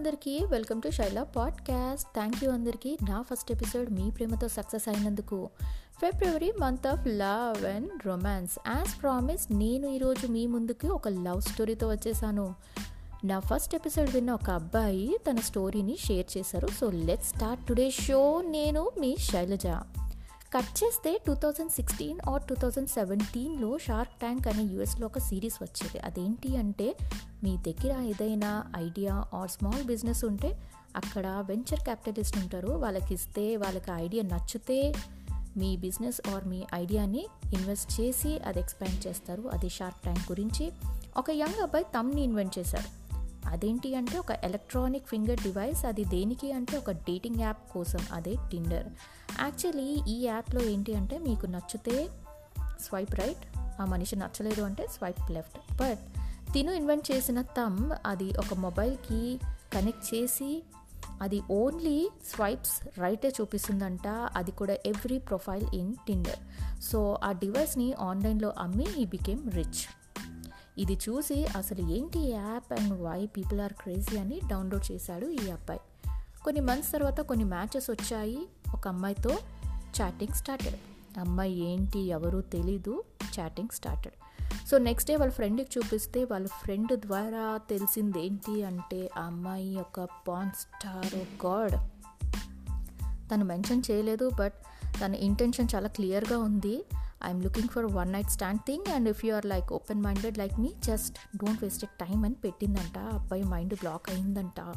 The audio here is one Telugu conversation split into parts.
అందరికీ welcome to Shaila podcast. Thank you అందరికీ. నా ఫస్ట్ ఎపిసోడ్ మీ ప్రేమతో సక్సెస్ అయినందుకు. February month of love and romance. As promise నేను ఈరోజు మీ ముందుకి ఒక లవ్ స్టోరీతో వచ్చేసాను. నా ఫస్ట్ ఎపిసోడ్ విన్న ఒక అబ్బాయి తన స్టోరీని షేర్ చేశారు. So let's start today show. నేను మీ శైలజ. కట్ చేస్తే two thousand sixteen or two thousand సెవెంటీన్లో షార్క్ ట్యాంక్ అనే యూఎస్లో ఒక సిరీస్ వచ్చేది. అదేంటి అంటే మీ దగ్గర ఏదైనా ఐడియా ఆర్ స్మాల్ బిజినెస్ ఉంటే అక్కడ వెంచర్ క్యాపిటలిస్ట్ ఉంటారు. వాళ్ళకి ఇస్తే వాళ్ళకి ఐడియా నచ్చితే మీ బిజినెస్ ఆర్ మీ ఐడియాని ఇన్వెస్ట్ చేసి అది ఎక్స్పాండ్ చేస్తారు. అది షార్క్ ట్యాంక్ గురించి. ఒక యంగ్ అబ్బాయి తమ్ని ఇన్వెంట్ చేశారు. అదేంటి అంటే ఒక ఎలక్ట్రానిక్ ఫింగర్ డివైస్ అది దేనికి అంటే ఒక డేటింగ్ యాప్ కోసం అదే టిండర్ యాక్చువల్లీ ఈ యాప్లో ఏంటి అంటే మీకు నచ్చితే స్వైప్ రైట్ ఆ మనిషి నచ్చలేదు అంటే స్వైప్ లెఫ్ట్ బట్ తిను ఇన్వెంట్ చేసిన తమ్ అది ఒక మొబైల్కి కనెక్ట్ చేసి అది ఓన్లీ స్వైప్స్ రైటే చూపిస్తుందంట అది కూడా every profile in Tinder so ఆ డివైస్ని ఆన్లైన్లో అమ్మి ఈ బికేమ్ రిచ్ ఇది చూసి అసలు ఏంటి app and why people are crazy అని డౌన్లోడ్ చేశాడు ఈ అబ్బాయి. కొన్ని మంత్స్ తర్వాత కొన్ని మ్యాచెస్ వచ్చాయి. ఒక అమ్మాయితో చాటింగ్ స్టార్టెడ్ అమ్మాయి ఏంటి ఎవరు తెలీదు chatting started so next day వాళ్ళ ఫ్రెండ్కి చూపిస్తే వాళ్ళ ఫ్రెండ్ ద్వారా తెలిసింది ఏంటి అంటే ఆ అమ్మాయి ఒక పాన్ స్టార్ గాడ్ తను మెన్షన్ చేయలేదు బట్ తన ఇంటెన్షన్ చాలా క్లియర్గా ఉంది. I'm looking for one night stand thing and if you are like open minded like me just don't waste time అని పెట్టిందంట. అబ్బాయి మైండ్ బ్లాక్ అయిందంట.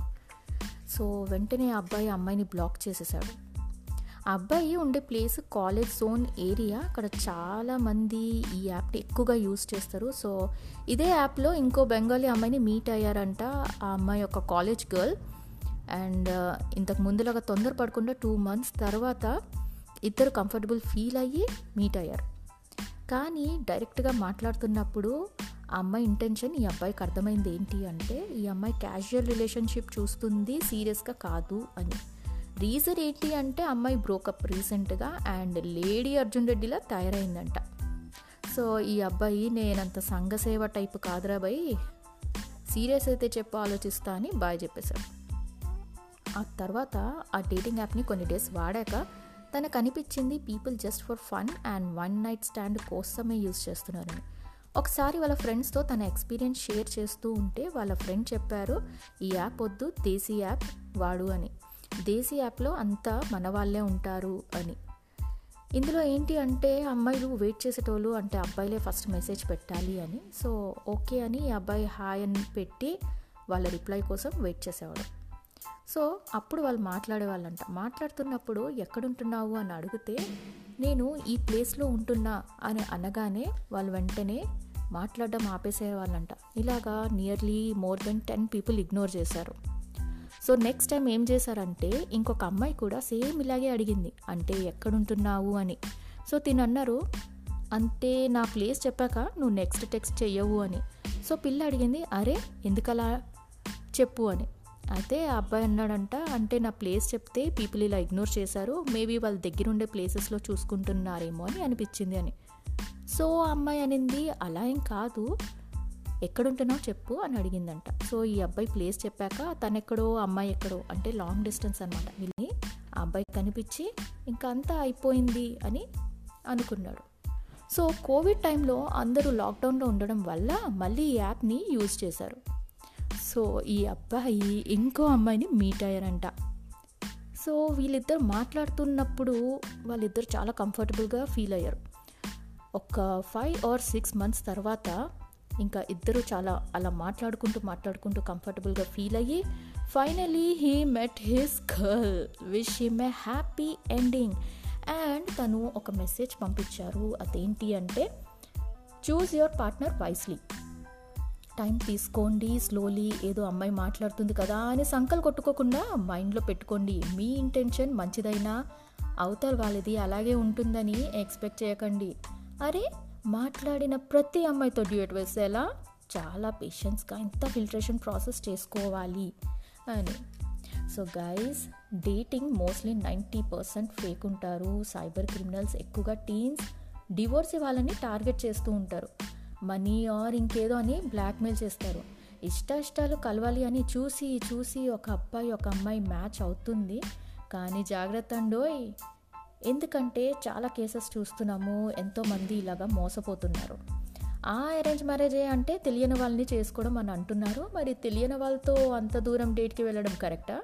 సో వెంటనే ఆ అబ్బాయి అమ్మాయిని బ్లాక్ చేసేసాడు. ఆ అబ్బాయి ఉండే ప్లేస్ కాలేజ్ జోన్ ఏరియా అక్కడ చాలామంది ఈ యాప్ని ఎక్కువగా యూస్ చేస్తారు. సో ఇదే యాప్లో ఇంకో బెంగాలీ అమ్మాయిని మీట్ అయ్యారంట ఆ అమ్మాయి ఒక కాలేజ్ గర్ల్ అండ్ ఇంతకు ముందులాగా తొందర పడకుండా టూ మంత్స్ తర్వాత ఇద్దరు కంఫర్టబుల్ ఫీల్ అయ్యి మీట్ అయ్యారు. కానీ డైరెక్ట్గా మాట్లాడుతున్నప్పుడు ఆ అమ్మాయి ఇంటెన్షన్ ఈ అబ్బాయికి అర్థమైంది ఏంటి అంటే ఈ అమ్మాయి క్యాజువల్ రిలేషన్షిప్ చూస్తుంది సీరియస్గా కాదు అని. రీజన్ ఏంటి అంటే అమ్మాయి బ్రోకప్ రీసెంట్గా అండ్ లేడీ అర్జున్ రెడ్డిలా తయారైందంట. సో ఈ అబ్బాయి నేనంత సంఘసేవ టైప్ కాదురా బాయ్ సీరియస్ అయితే చెప్పు ఆలోచిస్తా అని బాయ్ చెప్పేశాడు. ఆ తర్వాత ఆ డేటింగ్ యాప్ని కొన్ని డేస్ వాడాక తనకు అనిపించింది people just for fun and one night stand కోసమే యూజ్ చేస్తున్నారని. ఒకసారి వాళ్ళ ఫ్రెండ్స్తో తన ఎక్స్పీరియన్స్ షేర్ చేస్తూ ఉంటే వాళ్ళ ఫ్రెండ్ చెప్పారు ఈ యాప్ వద్దు దేశీ యాప్ వాడు అని. దేశీ యాప్లో అంతా మన వాళ్ళే ఉంటారు అని. ఇందులో ఏంటి అంటే అమ్మాయిలు వెయిట్ చేసేటోళ్ళు అంటే అబ్బాయిలే ఫస్ట్ మెసేజ్ పెట్టాలి అని. సో ఓకే అని ఈ అబ్బాయి హాయ్ అని పెట్టి వాళ్ళ రిప్లై కోసం వెయిట్ చేసేవాడు. సో అప్పుడు వాళ్ళు మాట్లాడేవాళ్ళంట మాట్లాడుతున్నప్పుడు ఎక్కడుంటున్నావు? అని అడిగితే నేను ఈ ప్లేస్లో ఉంటున్నా అని అనగానే వాళ్ళు వెంటనే మాట్లాడడం ఆపేసేవాళ్ళంట ఇలాగా nearly more than ten people ignore చేశారు. సో నెక్స్ట్ టైం ఏం చేశారంటే ఇంకొక అమ్మాయి కూడా సేమ్ ఇలాగే అడిగింది అంటే ఎక్కడుంటున్నావు? అని. సో తిను అన్నారు అంటే నా ప్లేస్ చెప్పాక నువ్వు నెక్స్ట్ టెక్స్ట్ చెయ్యవు అని. సో పిల్ల అడిగింది అరే ఎందుకలా చెప్పు అని. అయితే ఆ అబ్బాయి అన్నాడంట అంటే నా ప్లేస్ చెప్తే పీపుల్ ఇలా ఇగ్నోర్ చేశారు మేబీ వాళ్ళ దగ్గర ఉండే ప్లేసెస్లో చూసుకుంటున్నారేమో అని అనిపించింది అని. సో ఆ అమ్మాయి అనింది అలా ఏం కాదు ఎక్కడుంటున్నావు చెప్పు అని అడిగిందంట. సో ఈ అబ్బాయి ప్లేస్ చెప్పాక తనెక్కడో అమ్మాయి ఎక్కడో అంటే లాంగ్ డిస్టెన్స్ అనమాట వీళ్ళని ఆ అబ్బాయి కనిపించి ఇంకా అంతా అయిపోయింది అని అనుకున్నాడు. సో కోవిడ్ టైంలో అందరూ లాక్డౌన్లో ఉండడం వల్ల మళ్ళీ ఈ యాప్ని యూజ్ చేశారు. సో ఈ అబ్బాయి ఇంకో అమ్మాయిని మీట్ అయ్యారంట. సో వీళ్ళిద్దరు మాట్లాడుతున్నప్పుడు వాళ్ళిద్దరు చాలా కంఫర్టబుల్గా ఫీల్ అయ్యారు. ఒక ఫైవ్ ఆర్ సిక్స్ మంత్స్ తర్వాత ఇంకా ఇద్దరు చాలా అలా మాట్లాడుకుంటూ మాట్లాడుకుంటూ కంఫర్టబుల్గా ఫీల్ అయ్యి finally he met his girl wish him a happy ending and తను ఒక మెసేజ్ పంపించారు. అదేంటి అంటే choose your partner wisely time తీసుకోండి స్లోలీ ఏదో అమ్మాయి మాట్లాడుతుంది కదా అని సంకల్ కొట్టుకోకుండా మైండ్లో పెట్టుకోండి. మీ ఇంటెన్షన్ మంచిదైనా అవతల వాళ్ళది అలాగే ఉంటుందని ఎక్స్పెక్ట్ చేయకండి. అరే మాట్లాడిన ప్రతి అమ్మాయితో డ్యూట్ వేసేలా? చాలా పేషెన్స్గా ఇంత ఫిల్టరేషన్ ప్రాసెస్ చేసుకోవాలి అని. So guys dating mostly ninety percent fake ఉంటారు. సైబర్ క్రిమినల్స్ ఎక్కువగా టీన్స్ డివోర్స్ వాళ్ళని టార్గెట్ చేస్తూ ఉంటారు. మనీ ఆర్ ఇంకేదో అని బ్లాక్మెయిల్ చేస్తారు. ఇష్ట ఇష్టాలు కలవాలి అని చూసి చూసి ఒక అబ్బాయి ఒక అమ్మాయి మ్యాచ్ అవుతుంది. కానీ జాగ్రత్త అండోయ్. ఎందుకంటే చాలా కేసెస్ చూస్తున్నాము. ఎంతోమంది ఇలాగా మోసపోతున్నారు. ఆ అరేంజ్ మ్యారేజే అంటే తెలియని వాళ్ళని చేసుకోవడం అని అంటున్నారు. మరి తెలియని వాళ్ళతో అంత దూరం డేట్కి వెళ్ళడం కరెక్టా?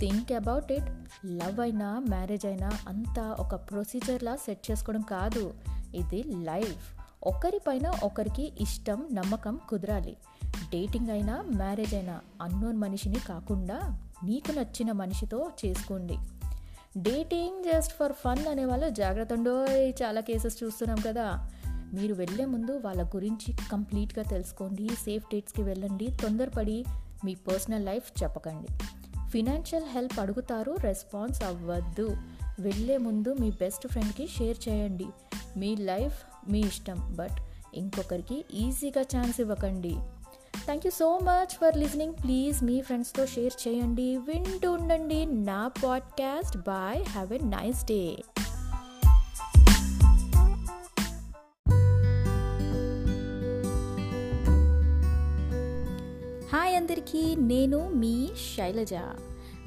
Think about it. లవ్ అయినా మ్యారేజ్ అయినా అంతా ఒక ప్రొసీజర్లా సెట్ చేసుకోవడం కాదు. ఇది లైఫ్. ఒకరిపైన ఒకరికి ఇష్టం నమ్మకం కుదరాలి. డేటింగ్ అయినా మ్యారేజ్ అయినా అన్నోన్ మనిషిని కాకుండా నీకు నచ్చిన మనిషితో చేసుకోండి. డేటింగ్ జస్ట్ ఫర్ ఫన్ అనే వాళ్ళు జాగ్రత్త ఉండోయ్ చాలా కేసెస్ చూస్తున్నాం కదా. మీరు వెళ్ళే ముందు వాళ్ళ గురించి కంప్లీట్గా తెలుసుకోండి సేఫ్ డేట్స్కి వెళ్ళండి తొందరపడి మీ పర్సనల్ లైఫ్ చెప్పకండి. ఫినాన్షియల్ హెల్ప్ అడుగుతారు రెస్పాన్స్ అవ్వద్దు. వెళ్ళే ముందు మీ బెస్ట్ ఫ్రెండ్కి షేర్ చేయండి. మీ లైఫ్ మీ ఇష్టం బట్ ఇంకొకరికి ఈజీగా ఛాన్స్ ఇవ్వకండి. Thank you so much for listening please మీ ఫ్రెండ్స్తో షేర్ చేయండి. వింటూ ఉండండి నా podcast bye have a nice day hi అందరికీ నేను మీ శైలజ.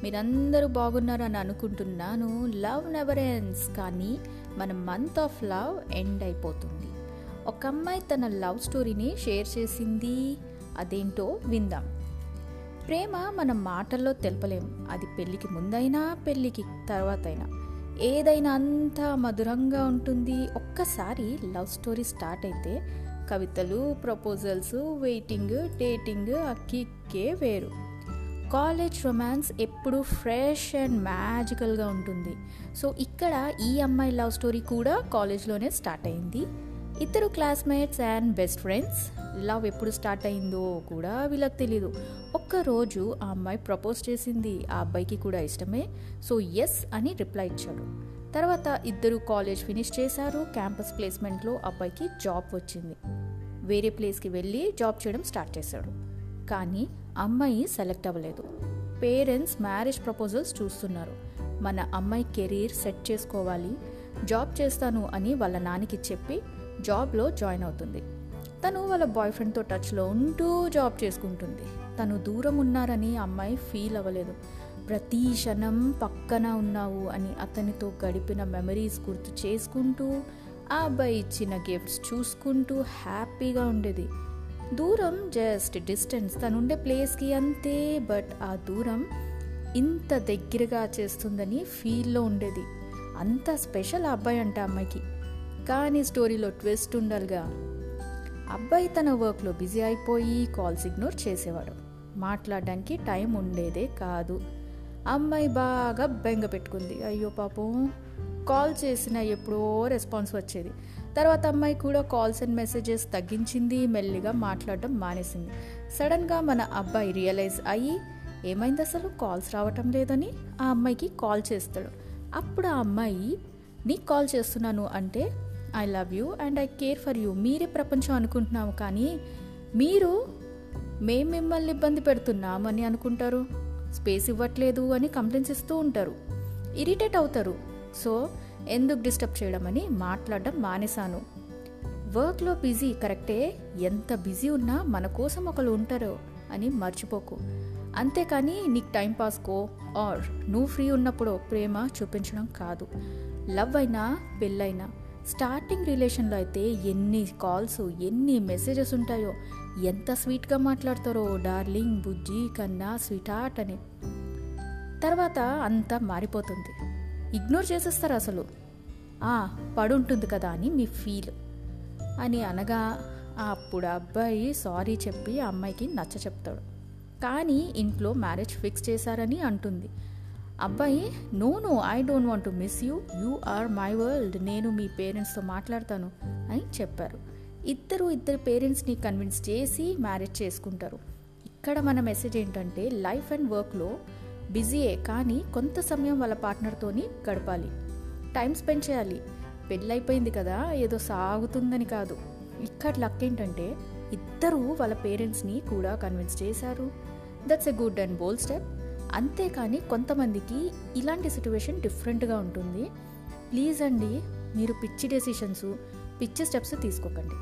మీరందరూ బాగున్నారని అనుకుంటున్నాను. లవ్ నెవర్ ఎండ్స్ కానీ మన మంత్ ఆఫ్ లవ్ ఎండ్ అయిపోతుంది. ఒక అమ్మాయి తన లవ్ స్టోరీని షేర్ చేసింది అదేంటో విందాం. ప్రేమ మన మాటల్లో తెలపలేం. అది పెళ్ళికి ముందైనా పెళ్ళికి తర్వాత అయినా ఏదైనా అంత మధురంగా ఉంటుంది. ఒక్కసారి లవ్ స్టోరీ స్టార్ట్ అయితే కవితలు ప్రపోజల్స్ వెయిటింగ్ డేటింగ్ అక్కిక్కే వేరు. కాలేజ్ రొమాన్స్ ఎప్పుడు ఫ్రెష్ అండ్ మ్యాజికల్గా ఉంటుంది. సో ఇక్కడ ఈ అమ్మాయి లవ్ స్టోరీ కూడా కాలేజ్లోనే స్టార్ట్ అయింది. ఇద్దరు classmates and best friends. Love ఎప్పుడు స్టార్ట్ అయిందో కూడా వీళ్ళకి తెలీదు. ఒక్కరోజు ఆ అమ్మాయి ప్రపోజ్ చేసింది ఆ అబ్బాయికి కూడా ఇష్టమే. సో ఎస్ అని రిప్లై ఇచ్చాడు. తర్వాత ఇద్దరు కాలేజ్ ఫినిష్ చేశారు. క్యాంపస్ ప్లేస్మెంట్లో అబ్బాయికి జాబ్ వచ్చింది. వేరే ప్లేస్కి వెళ్ళి జాబ్ చేయడం స్టార్ట్ చేశాడు. కానీ అమ్మాయి సెలెక్ట్ అవ్వలేదు. పేరెంట్స్ మ్యారేజ్ ప్రపోజల్స్ చూస్తున్నారు. మన అమ్మాయి కెరీర్ సెట్ చేసుకోవాలి. జాబ్ చేస్తాను అని వాళ్ళ నాన్నకి చెప్పి జాబ్లో జాయిన్ అవుతుంది. తను వాళ్ళ బాయ్ ఫ్రెండ్తో టచ్లో ఉంటూ జాబ్ చేసుకుంటుంది. తను దూరం ఉన్నారని అమ్మాయి ఫీల్ అవ్వలేదు. ప్రతి క్షణం పక్కన ఉన్నావు అని అతనితో గడిపిన మెమరీస్ గుర్తు చేసుకుంటూ ఆ అబ్బాయి ఇచ్చిన గిఫ్ట్స్ చూసుకుంటూ హ్యాపీగా ఉండేది. దూరం జస్ట్ డిస్టెన్స్ తనుండే ప్లేస్కి అంతే బట్ ఆ దూరం ఇంత దగ్గరగా చేస్తుందని ఫీల్లో ఉండేది. అంత స్పెషల్ అబ్బాయి అంట అమ్మాయికి. కానీ స్టోరీలో ట్విస్ట్ ఉండాలిగా. అబ్బాయి తన వర్క్లో బిజీ అయిపోయి కాల్స్ ఇగ్నోర్ చేసేవాడు. మాట్లాడడానికి టైం ఉండేదే కాదు. అమ్మాయి బాగా బెంగ పెట్టుకుంది. అయ్యో పాపం. కాల్ చేసిన ఎప్పుడో రెస్పాన్స్ వచ్చేది. తర్వాత అమ్మాయి కూడా కాల్స్ అండ్ మెసేజెస్ తగ్గించింది మెల్లిగా మాట్లాడడం మానేసింది. సడన్గా మన అబ్బాయి రియలైజ్ అయ్యి ఏమైంది అసలు? కాల్స్ రావటం లేదని ఆ అమ్మాయికి కాల్ చేస్తాడు. అప్పుడు ఆ అమ్మాయి నీకు కాల్ చేస్తున్నాను అంటే I love you and I care for you మీరే ప్రపంచం అనుకుంటున్నాము కానీ మీరు మేం మిమ్మల్ని ఇబ్బంది పెడుతున్నామని అనుకుంటారు. స్పేస్ ఇవ్వట్లేదు అని కంప్లైంట్స్ ఇస్తూ ఉంటారు. ఇరిటేట్ అవుతారు. సో ఎందుకు డిస్టర్బ్ చేయడం అని మాట్లాడడం మానేశాను. వర్క్లో బిజీ కరెక్టే. ఎంత బిజీ ఉన్నా మన కోసం ఒకరు ఉంటారో అని మర్చిపోకు. అంతేకాని నీకు టైం పాస్కో ఆర్ నువ్వు ఫ్రీ ఉన్నప్పుడు ప్రేమ చూపించడం కాదు. లవ్ అయినా పెళ్ళైనా స్టార్టింగ్ రిలేషన్లో అయితే ఎన్ని కాల్స్ ఎన్ని మెసేజెస్ ఉంటాయో ఎంత స్వీట్గా మాట్లాడతారో డార్లింగ్ బుజ్జి కన్నా స్వీట్ హార్ట్ అని. తర్వాత అంతా మారిపోతుంది. ఇగ్నోర్ చేసేస్తారు అసలు. పడుంటుంది కదా అని మీ ఫీల్. అని అనగా అప్పుడు అబ్బాయి సారీ చెప్పి ఆ అమ్మాయికి నచ్చ చెప్తాడు. కానీ ఇంట్లో మ్యారేజ్ ఫిక్స్ చేశారని అంటుంది. అబ్బాయి no no I don't want to miss you. You are my world. నేను మీ పేరెంట్స్తో మాట్లాడతాను అని చెప్పారు. ఇద్దరు ఇద్దరు పేరెంట్స్ని కన్విన్స్ చేసి మ్యారేజ్ చేసుకుంటారు. ఇక్కడ మన మెసేజ్ ఏంటంటే లైఫ్ అండ్ వర్క్లో బిజీయే కానీ కొంత సమయం వాళ్ళ పార్ట్నర్తోని గడపాలి. టైం స్పెండ్ చేయాలి. పెళ్ళైపోయింది కదా ఏదో సాగుతుందని కాదు. ఇక్కడ లక్ ఏంటంటే ఇద్దరూ వాళ్ళ పేరెంట్స్ని కూడా కన్విన్స్ చేశారు. That's a good and bold step అంతేకాని కొంతమందికి ఇలాంటి సిచ్యువేషన్ డిఫరెంట్గా ఉంటుంది. ప్లీజ్ అండి మీరు పిచ్చి డెసిషన్స్ పిచ్చి స్టెప్స్ తీసుకోకండి.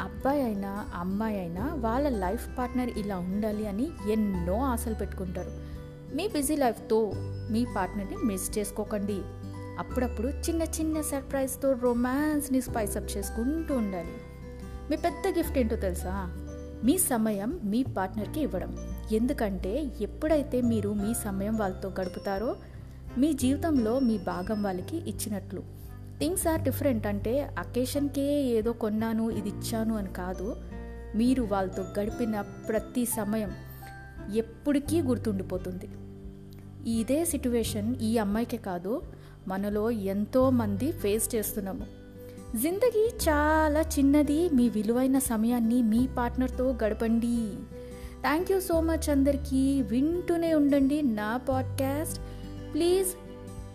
అబ్బాయి అయినా అమ్మాయి అయినా వాళ్ళ లైఫ్ పార్ట్నర్ ఇలా ఉండాలి అని ఎన్నో ఆశలు పెట్టుకుంటారు. మీ బిజీ లైఫ్తో మీ పార్ట్నర్ని మిస్ చేసుకోకండి. అప్పుడప్పుడు చిన్న చిన్న సర్ప్రైజ్తో రొమాన్స్ని స్పైసప్ చేసుకుంటూ ఉండాలి. మీ పెద్ద గిఫ్ట్ ఏంటో తెలుసా? మీ సమయం మీ పార్ట్నర్కి ఇవ్వడం. ఎందుకంటే ఎప్పుడైతే మీరు మీ సమయం వాళ్ళతో గడుపుతారో మీ జీవితంలో మీ భాగం వాళ్ళకి ఇచ్చినట్లు. థింగ్స్ ఆర్ డిఫరెంట్ అంటే అకేషన్కే ఏదో కొన్నాను ఇది ఇచ్చాను అని కాదు. మీరు వాళ్ళతో గడిపిన ప్రతి సమయం ఎప్పటికీ గుర్తుండిపోతుంది. ఇదే సిట్యువేషన్ ఈ అమ్మాయికే కాదు మనలో ఎంతోమంది ఫేస్ చేస్తున్నాము. జిందగీ చాలా చిన్నది మీ విలువైన సమయాన్ని మీ పార్ట్నర్తో గడపండి. థ్యాంక్ యూ సో మచ్ అందరికీ. వింటూనే ఉండండి నా పాడ్కాస్ట్ ప్లీజ్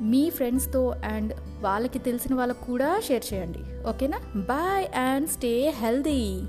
మీ ఫ్రెండ్స్తో అండ్ వాళ్ళకి తెలిసిన వాళ్ళకు కూడా షేర్ చేయండి. ఓకేనా బాయ్ అండ్ స్టే హెల్దీ